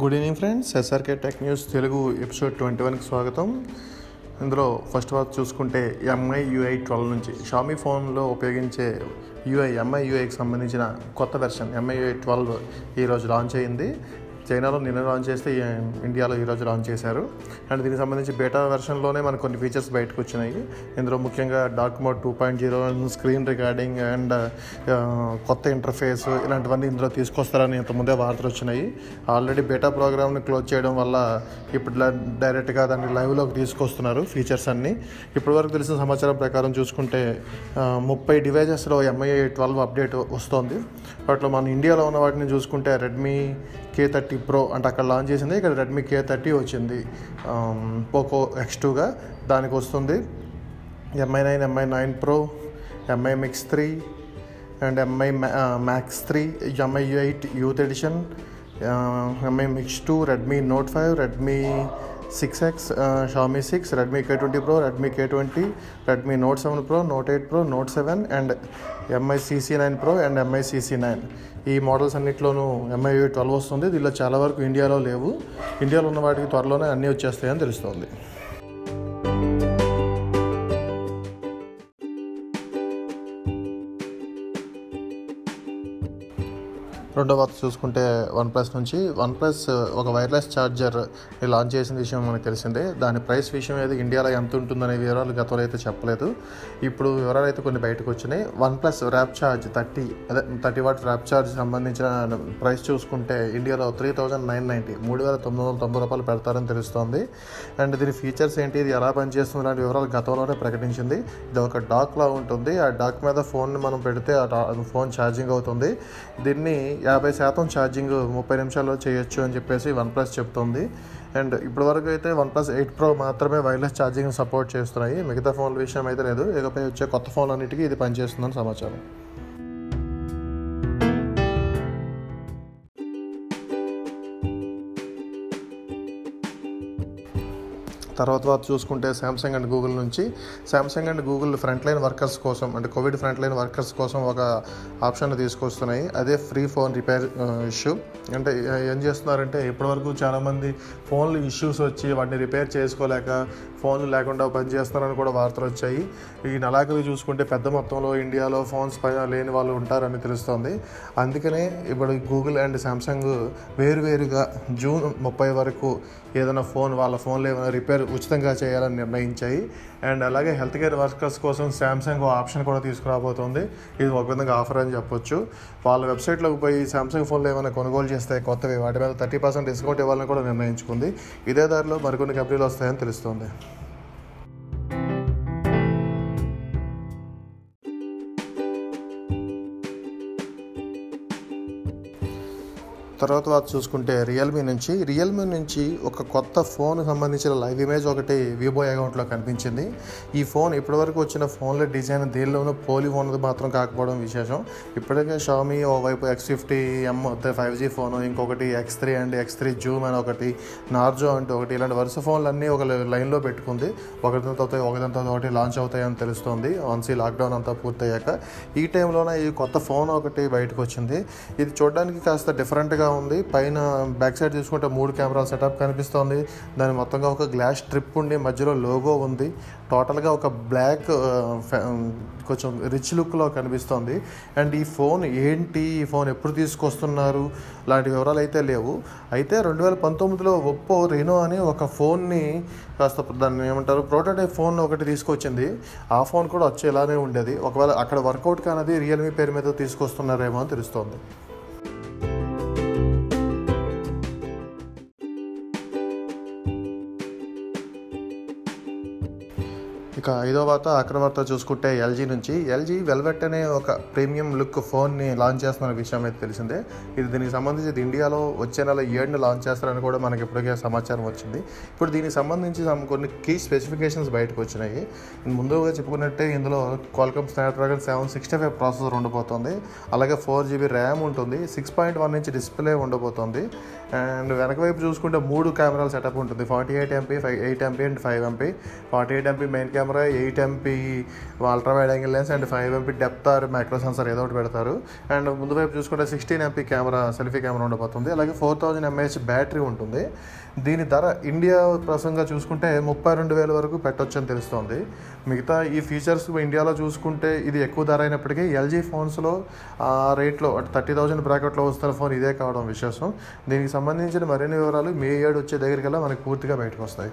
Good evening friends SRK tech news Telugu episode twenty వన్కి స్వాగతం. ఇందులో ఫస్ట్ వాచ్ చూసుకుంటే ఎంఐ యూఐ ట్వెల్వ్ నుంచి షామీ ఫోన్లో ఉపయోగించే యూఐ ఎంఐ యూఐకి సంబంధించిన కొత్త వెర్షన్ ఎంఐ యూఐ ట్వెల్వ్ ఈరోజు లాంచ్ అయింది చైనాలో నిన్న లాంచ్ చేస్తే ఇండియాలో ఈరోజు లాంచ్ చేశారు. అండ్ దీనికి సంబంధించి బేటా వెర్షన్లోనే మనకు కొన్ని ఫీచర్స్ బయటకు వచ్చినాయి. ఇందులో ముఖ్యంగా dark mode two point zero screen recording and కొత్త ఇంటర్ఫేస్ ఇలాంటివన్నీ ఇందులో తీసుకొస్తారని ఇంతకుముందే వార్తలు వచ్చినాయి. ఆల్రెడీ బేటా ప్రోగ్రామ్ని క్లోజ్ చేయడం వల్ల ఇప్పుడు డైరెక్ట్గా దాన్ని లైవ్లోకి తీసుకొస్తున్నారు ఫీచర్స్ అన్నీ. ఇప్పటివరకు తెలిసిన సమాచారం ప్రకారం చూసుకుంటే uh, ముప్పై డివైజెస్లో ఎంఐ ట్వెల్వ్ అప్డేట్ వస్తోంది. వాటిలో మన ఇండియాలో ఉన్న వాటిని చూసుకుంటే రెడ్మీ కే థర్టీ ప్రో అంటే అక్కడ లాంచ్ చేసింది. ఇక్కడ రెడ్మీ కే థర్టీ వచ్చింది. పోకో ఎక్స్ టూగా దానికి వస్తుంది. MI nine MI nine pro MI mix three and MI max three MI eight youth edition MI mix two Redmi note five Redmi six X Xiaomi six Redmi K twenty pro Redmi K twenty Redmi note seven pro note eight pro note seven and MI CC nine pro and MI CC nine ఈ models అన్నింటిలోనూ MI twelve వస్తుంది. దీనిలో చాలా వరకు ఇండియాలో లేవు. ఇండియాలో ఉన్న వాటికి త్వరలోనే అన్నీ వచ్చేస్తాయని తెలుస్తుంది. రెండో వార్త చూసుకుంటే వన్ ప్లస్ నుంచి. వన్ ప్లస్ ఒక వైర్లెస్ ఛార్జర్ లాంచ్ చేసిన విషయం మనకు తెలిసిందే. దాని ప్రైస్ విషయం అయితే ఇండియాలో ఎంత ఉంటుందనే వివరాలు గతంలో అయితే చెప్పలేదు. ఇప్పుడు వివరాలు అయితే కొన్ని బయటకు వచ్చినాయి. OnePlus rap charge thirty అదే థర్టీ వాట్ ర్యాప్ ఛార్జ్ సంబంధించిన ప్రైస్ చూసుకుంటే ఇండియాలో త్రీ థౌజండ్ నైన్ నైంటీ మూడు వేల తొమ్మిది వందల తొంభై రూపాయలు పెడతారని తెలుస్తోంది. అండ్ దీని ఫీచర్స్ ఏంటి? ఇది ఎలా పనిచేస్తుంది? లాంటి వివరాలు గతంలోనే ప్రకటించింది. ఇది ఒక డాక్ లా ఉంటుంది. ఆ డాక్ మీద ఫోన్ మనం పెడితే ఆ ఫోన్ ఛార్జింగ్ అవుతుంది. దీన్ని యాభై శాతం ఛార్జింగ్ ముప్పై నిమిషాల్లో చేయొచ్చు అని చెప్పేసి వన్ ప్లస్ చెప్తుంది. అండ్ ఇప్పటివరకు అయితే వన్ప్లస్ ఎయిట్ ప్రో మాత్రమే వైర్లెస్ ఛార్జింగ్ సపోర్ట్ చేస్తున్నాయి. మిగతా ఫోన్ల విషయం అయితే లేదు. ఇకపై వచ్చే కొత్త ఫోన్ అన్నిటికీ ఇది పనిచేస్తుందని సమాచారం. తర్వాత తర్వాత చూసుకుంటే శాంసంగ్ అండ్ గూగుల్ నుంచి. Samsung and Google front line workers కోసం అంటే కోవిడ్ ఫ్రంట్ లైన్ వర్కర్స్ కోసం ఒక ఆప్షన్ తీసుకొస్తున్నాయి. అదే ఫ్రీ ఫోన్ రిపేర్ ఇష్యూ అంటే ఏం చేస్తున్నారంటే ఇప్పటివరకు చాలామంది ఫోన్లు ఇష్యూస్ వచ్చి వాటిని రిపేర్ చేసుకోలేక ఫోన్లు లేకుండా పనిచేస్తున్నారని కూడా వార్తలు వచ్చాయి. ఈ నెలాఖరు చూసుకుంటే పెద్ద మొత్తంలో ఇండియాలో ఫోన్స్ పైన లేని వాళ్ళు ఉంటారని తెలుస్తోంది. అందుకనే ఇప్పుడు గూగుల్ అండ్ శాంసంగ్ వేరువేరుగా జూన్ ముప్పై వరకు ఏదైనా ఫోన్ వాళ్ళ ఫోన్లో ఏమైనా రిపేర్ ఉచితంగా చేయాలని నిర్ణయించాయి. అండ్ అలాగే హెల్త్ కేర్ వర్కర్స్ కోసం శాంసంగ్ ఆప్షన్ కూడా తీసుకురాబోతోంది. ఇది ఒక విధంగా ఆఫర్ అని చెప్పొచ్చు. వాళ్ళ వెబ్సైట్లోకి పోయి శాంసంగ్ ఫోన్లు ఏమైనా కొనుగోలు చేస్తే కొత్తవి వాటి మీద థర్టీ పర్సెంట్ డిస్కౌంట్ ఇవ్వాలని కూడా నిర్ణయించుకుంది. ఇదే దారిలో మరికొన్ని కంపెనీలు వస్తాయని తెలుస్తుంది. తర్వాత వారు చూసుకుంటే రియల్మీ నుంచి రియల్మీ నుంచి ఒక కొత్త ఫోన్ సంబంధించిన లైవ్ ఇమేజ్ ఒకటి వివో అకౌంట్లో కనిపించింది. ఈ ఫోన్ ఇప్పటివరకు వచ్చిన ఫోన్ల డిజైన్ దేనిలోనూ పోలి ఉన్నది మాత్రం కాకపోవడం విశేషం. ఇప్పటికే షామీ ఓవైపు X fifty M five G phone ఇంకొకటి X three and X three zoom అని ఒకటి నార్జో అంటే ఒకటి ఇలాంటి వరుస ఫోన్లు అన్నీ ఒక లైన్లో పెట్టుకుంది. ఒకదాని తర్వాత ఒకటి లాంచ్ అవుతాయని తెలుస్తోంది. వన్స్ ఈ లాక్డౌన్ అంతా పూర్తయ్యాక ఈ టైంలోనే ఈ కొత్త ఫోన్ ఒకటి బయటకు వచ్చింది. ఇది చూడడానికి కాస్త డిఫరెంట్గా ఉంది. పైన బ్యాక్ సైడ్ చూసుకుంటే మూడు కెమెరా సెటప్ కనిపిస్తోంది. దాని మొత్తంగా ఒక గ్లాస్ స్ట్రిప్ ఉండి మధ్యలో లోగో ఉంది. టోటల్గా ఒక బ్లాక్ కొంచెం రిచ్ లుక్లో కనిపిస్తోంది. అండ్ ఈ ఫోన్ ఏంటి? ఈ ఫోన్ ఎప్పుడు తీసుకొస్తున్నారు? లాంటి వివరాలు అయితే లేవు. అయితే రెండు వేల పంతొమ్మిదిలో ఒప్పో రెనో అని ఒక ఫోన్ని కాస్త దాన్ని ఏమంటారు? ప్రోటోటైప్ ఫోన్ ఒకటి తీసుకొచ్చింది. ఆ ఫోన్ కూడా వచ్చేలానే ఉండేది. ఒకవేళ అక్కడ వర్కౌట్ కానది రియల్మీ పేరు మీద తీసుకొస్తున్నారేమో అని తెలుస్తోంది. ఇక ఐదో వార్త అక్కడ వార్త చూసుకుంటే ఎల్జీ నుంచి. ఎల్జీ వెల్వెట్ అనే ఒక ప్రీమియం లుక్ ఫోన్ని లాంచ్ చేస్తున్న విషయం అయితే తెలిసిందే. ఇది దీనికి సంబంధించి ఇది ఇండియాలో వచ్చే నెల ఏడ్ని లాంచ్ చేస్తారని కూడా మనకి ఇప్పటికే సమాచారం వచ్చింది. ఇప్పుడు దీనికి సంబంధించి కొన్ని కీ స్పెసిఫికేషన్స్ బయటకు వచ్చినాయి. ముందుగా చెప్పుకున్నట్టే ఇందులో Qualcomm Snapdragon seven sixty five processor ఉండబోతోంది. అలాగే ఫోర్ జీబీ ర్యామ్ ఉంటుంది. Six point one inch display ఉండబోతోంది. అండ్ వెనక వైపు చూసుకుంటే మూడు కెమెరాల సెటప్ ఉంటుంది. Forty eight MP five eight MP and five MP forty eight MP main camera camera eight MP ultra wide angle lens and five MP depth or micro sensor ఏదో ఒకటి పెడతారు. అండ్ ముందు వైపు చూసుకుంటే sixteen MP camera selfie camera ఉండబోతుంది. అలాగే four thousand mAh battery ఉంటుంది. దీని ధర ఇండియా ప్రసంగా చూసుకుంటే ముప్పై రెండు వేల వరకు పెట్టొచ్చు అని తెలుస్తోంది. మిగతా ఈ ఫీచర్స్ ఇండియాలో చూసుకుంటే ఇది ఎక్కువ ధర అయినప్పటికీ ఎల్జీ ఫోన్స్లో ఆ రేట్లో అంటే థర్టీ థౌజండ్ బ్రాకెట్లో వస్తున్న ఫోన్ ఇదే కావడం విశేషం. దీనికి సంబంధించిన మరిన్ని వివరాలు మే ఏడు వచ్చే దగ్గరికల్లా మనకి పూర్తిగా బయటకు వస్తాయి.